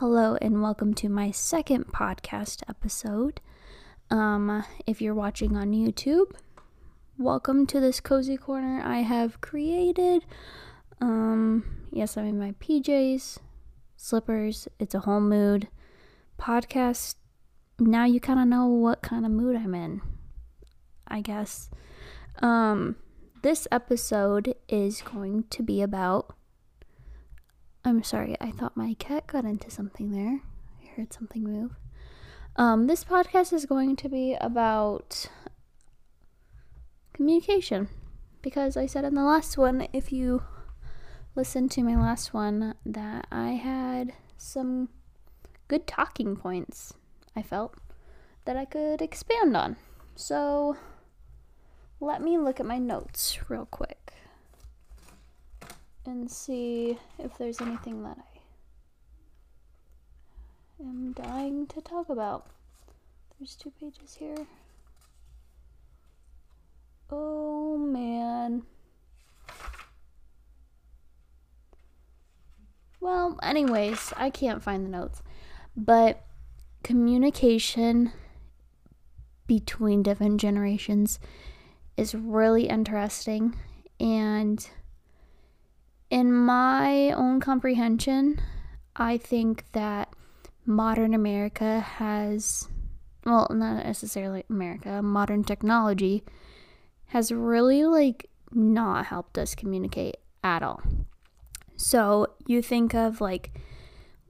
Hello, and welcome to my second podcast episode. Um, if you're watching on YouTube, welcome to this cozy corner I have created. Um, yes, I'm in my PJs, slippers. It's a whole mood podcast. Now you kind of know what kind of mood I'm in, I guess. Um, this episode is going to be about I'm sorry, I thought my cat got into something there. I heard something move. Um, this podcast is going to be about communication because I said in the last one, if you listen to my last one, that I had some good talking points, I felt, that I could expand on. So let me look at my notes real quick and see if there's anything that I am dying to talk about. There's two pages here. Oh man. Well, anyways, I can't find the notes. But communication between different generations is really interesting and in my own comprehension, I think that modern America has, well, not necessarily America, modern technology has really like not helped us communicate at all. So you think of like,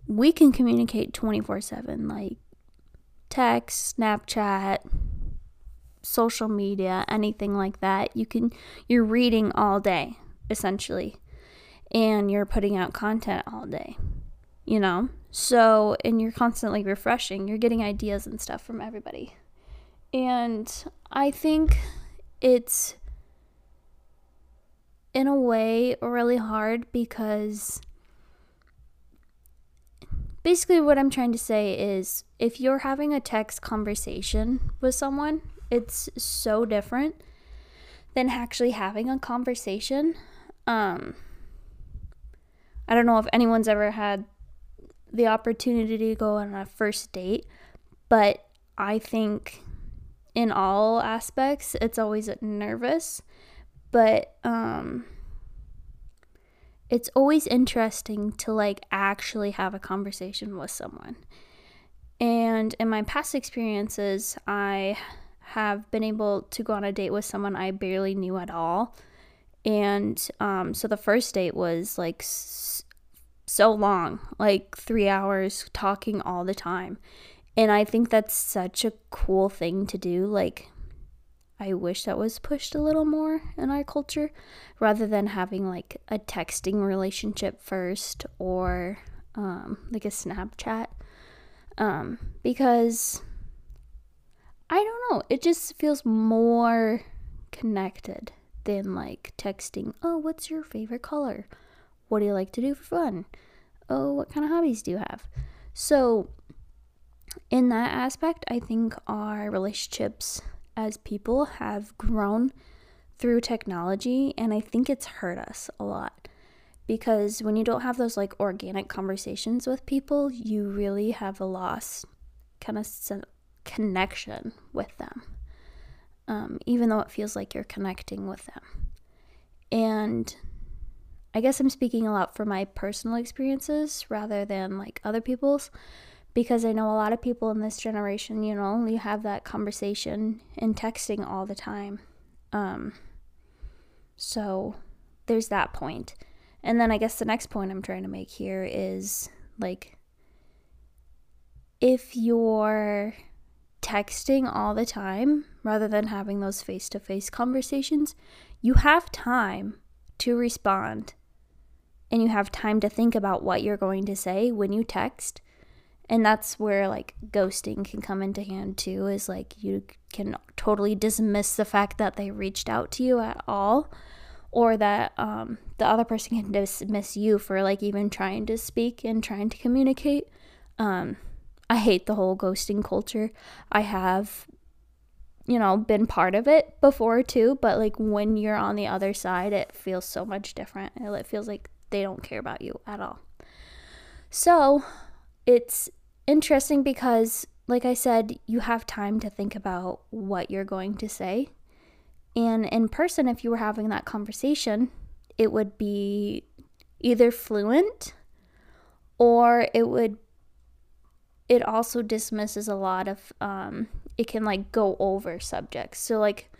we can communicate 24 7, like text, Snapchat, social media, anything like that. You can, you're reading all day, essentially and you're putting out content all day, you know? So, and you're constantly refreshing, you're getting ideas and stuff from everybody. And I think it's in a way really hard because basically what I'm trying to say is if you're having a text conversation with someone, it's so different than actually having a conversation. Um, I don't know if anyone's ever had the opportunity to go on a first date, but I think in all aspects it's always nervous, but um it's always interesting to like actually have a conversation with someone. And in my past experiences, I have been able to go on a date with someone I barely knew at all. And um, so the first date was like so long, like three hours talking all the time. And I think that's such a cool thing to do. Like, I wish that was pushed a little more in our culture rather than having like a texting relationship first or um, like a Snapchat. Um, because I don't know, it just feels more connected than like texting, oh, what's your favorite color? What do you like to do for fun? Oh, what kind of hobbies do you have? So, in that aspect, I think our relationships as people have grown through technology, and I think it's hurt us a lot because when you don't have those like organic conversations with people, you really have a lost kind of connection with them, um, even though it feels like you're connecting with them. And I guess I'm speaking a lot for my personal experiences rather than like other people's because I know a lot of people in this generation, you know, you have that conversation and texting all the time. Um, so there's that point. And then I guess the next point I'm trying to make here is like if you're texting all the time rather than having those face to face conversations, you have time to respond and you have time to think about what you're going to say when you text. And that's where like ghosting can come into hand too, is like you can totally dismiss the fact that they reached out to you at all, or that um, the other person can dismiss you for like even trying to speak and trying to communicate. Um, I hate the whole ghosting culture. I have, you know, been part of it before too, but like when you're on the other side, it feels so much different. It feels like they don't care about you at all. So, it's interesting because, like I said, you have time to think about what you're going to say. And in person, if you were having that conversation, it would be either fluent or it would it also dismisses a lot of um it can like go over subjects. So like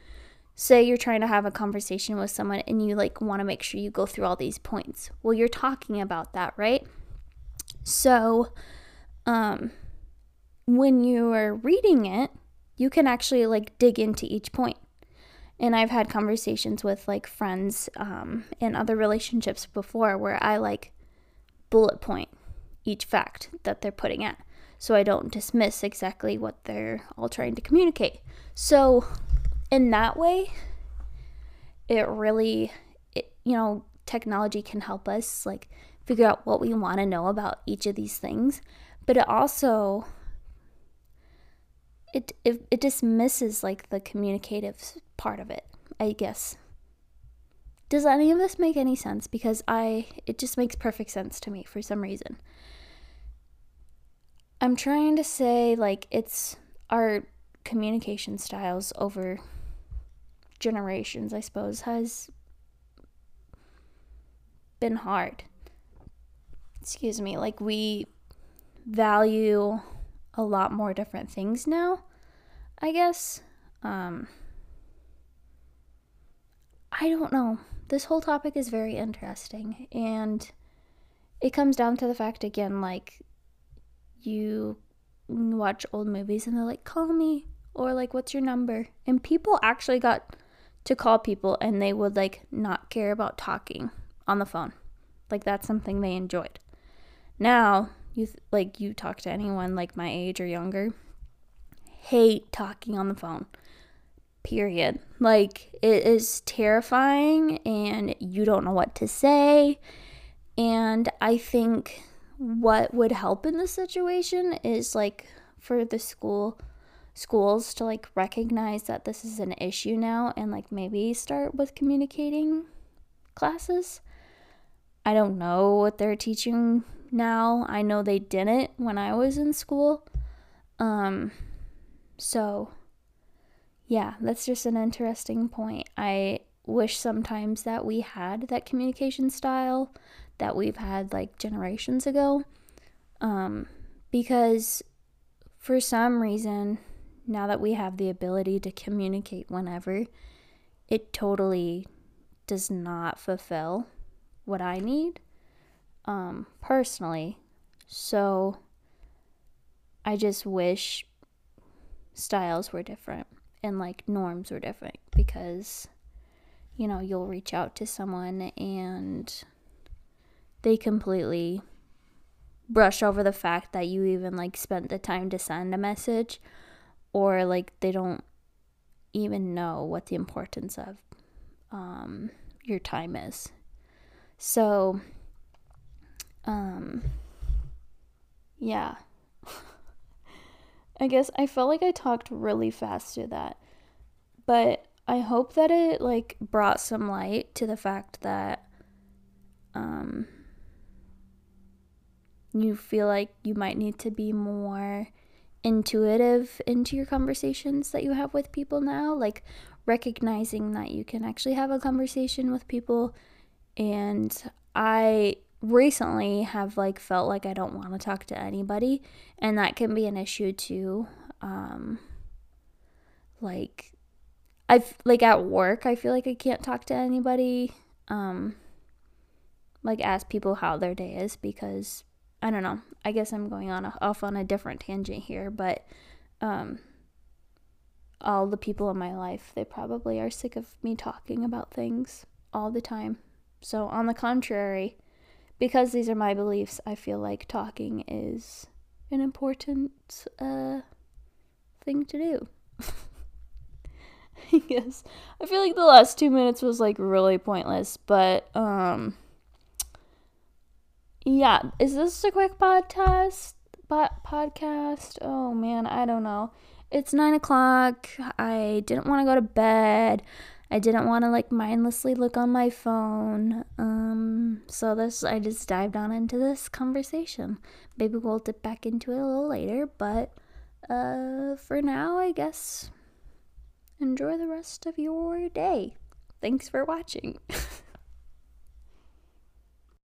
say you're trying to have a conversation with someone and you like want to make sure you go through all these points. Well you're talking about that right? So um when you are reading it you can actually like dig into each point. and I've had conversations with like friends um, in other relationships before where I like bullet point each fact that they're putting at so I don't dismiss exactly what they're all trying to communicate. So, in that way, it really, it, you know, technology can help us like figure out what we want to know about each of these things, but it also it, it it dismisses like the communicative part of it, I guess. Does any of this make any sense? Because I it just makes perfect sense to me for some reason. I'm trying to say like it's our communication styles over generations, I suppose, has been hard. Excuse me, like we value a lot more different things now, I guess. Um I don't know. This whole topic is very interesting and it comes down to the fact again like you watch old movies and they're like, call me, or like, what's your number? And people actually got to call people and they would like not care about talking on the phone. Like, that's something they enjoyed. Now, you th- like, you talk to anyone like my age or younger, hate talking on the phone. Period. Like, it is terrifying and you don't know what to say. And I think what would help in this situation is like for the school schools to like recognize that this is an issue now and like maybe start with communicating classes. I don't know what they're teaching now. I know they didn't when I was in school. Um so yeah, that's just an interesting point. I wish sometimes that we had that communication style that we've had like generations ago. Um, because for some reason, now that we have the ability to communicate whenever, it totally does not fulfill what I need um, personally. So I just wish styles were different and like norms were different because, you know, you'll reach out to someone and they completely brush over the fact that you even like spent the time to send a message or like they don't even know what the importance of um, your time is. So, um, yeah. I guess I felt like I talked really fast through that. But I hope that it like brought some light to the fact that um you feel like you might need to be more intuitive into your conversations that you have with people now, like recognizing that you can actually have a conversation with people. And I recently have like felt like I don't want to talk to anybody, and that can be an issue too. Um, like I've like at work, I feel like I can't talk to anybody. Um, like ask people how their day is because I don't know. I guess I'm going on a, off on a different tangent here, but um, all the people in my life, they probably are sick of me talking about things all the time. So, on the contrary, because these are my beliefs, I feel like talking is an important uh, thing to do. I guess I feel like the last two minutes was like really pointless, but um yeah, is this a quick podcast? But podcast? Oh man, I don't know. It's nine o'clock. I didn't want to go to bed. I didn't want to like mindlessly look on my phone. Um, so this I just dived on into this conversation. Maybe we'll dip back into it a little later, but uh, for now, I guess enjoy the rest of your day. Thanks for watching.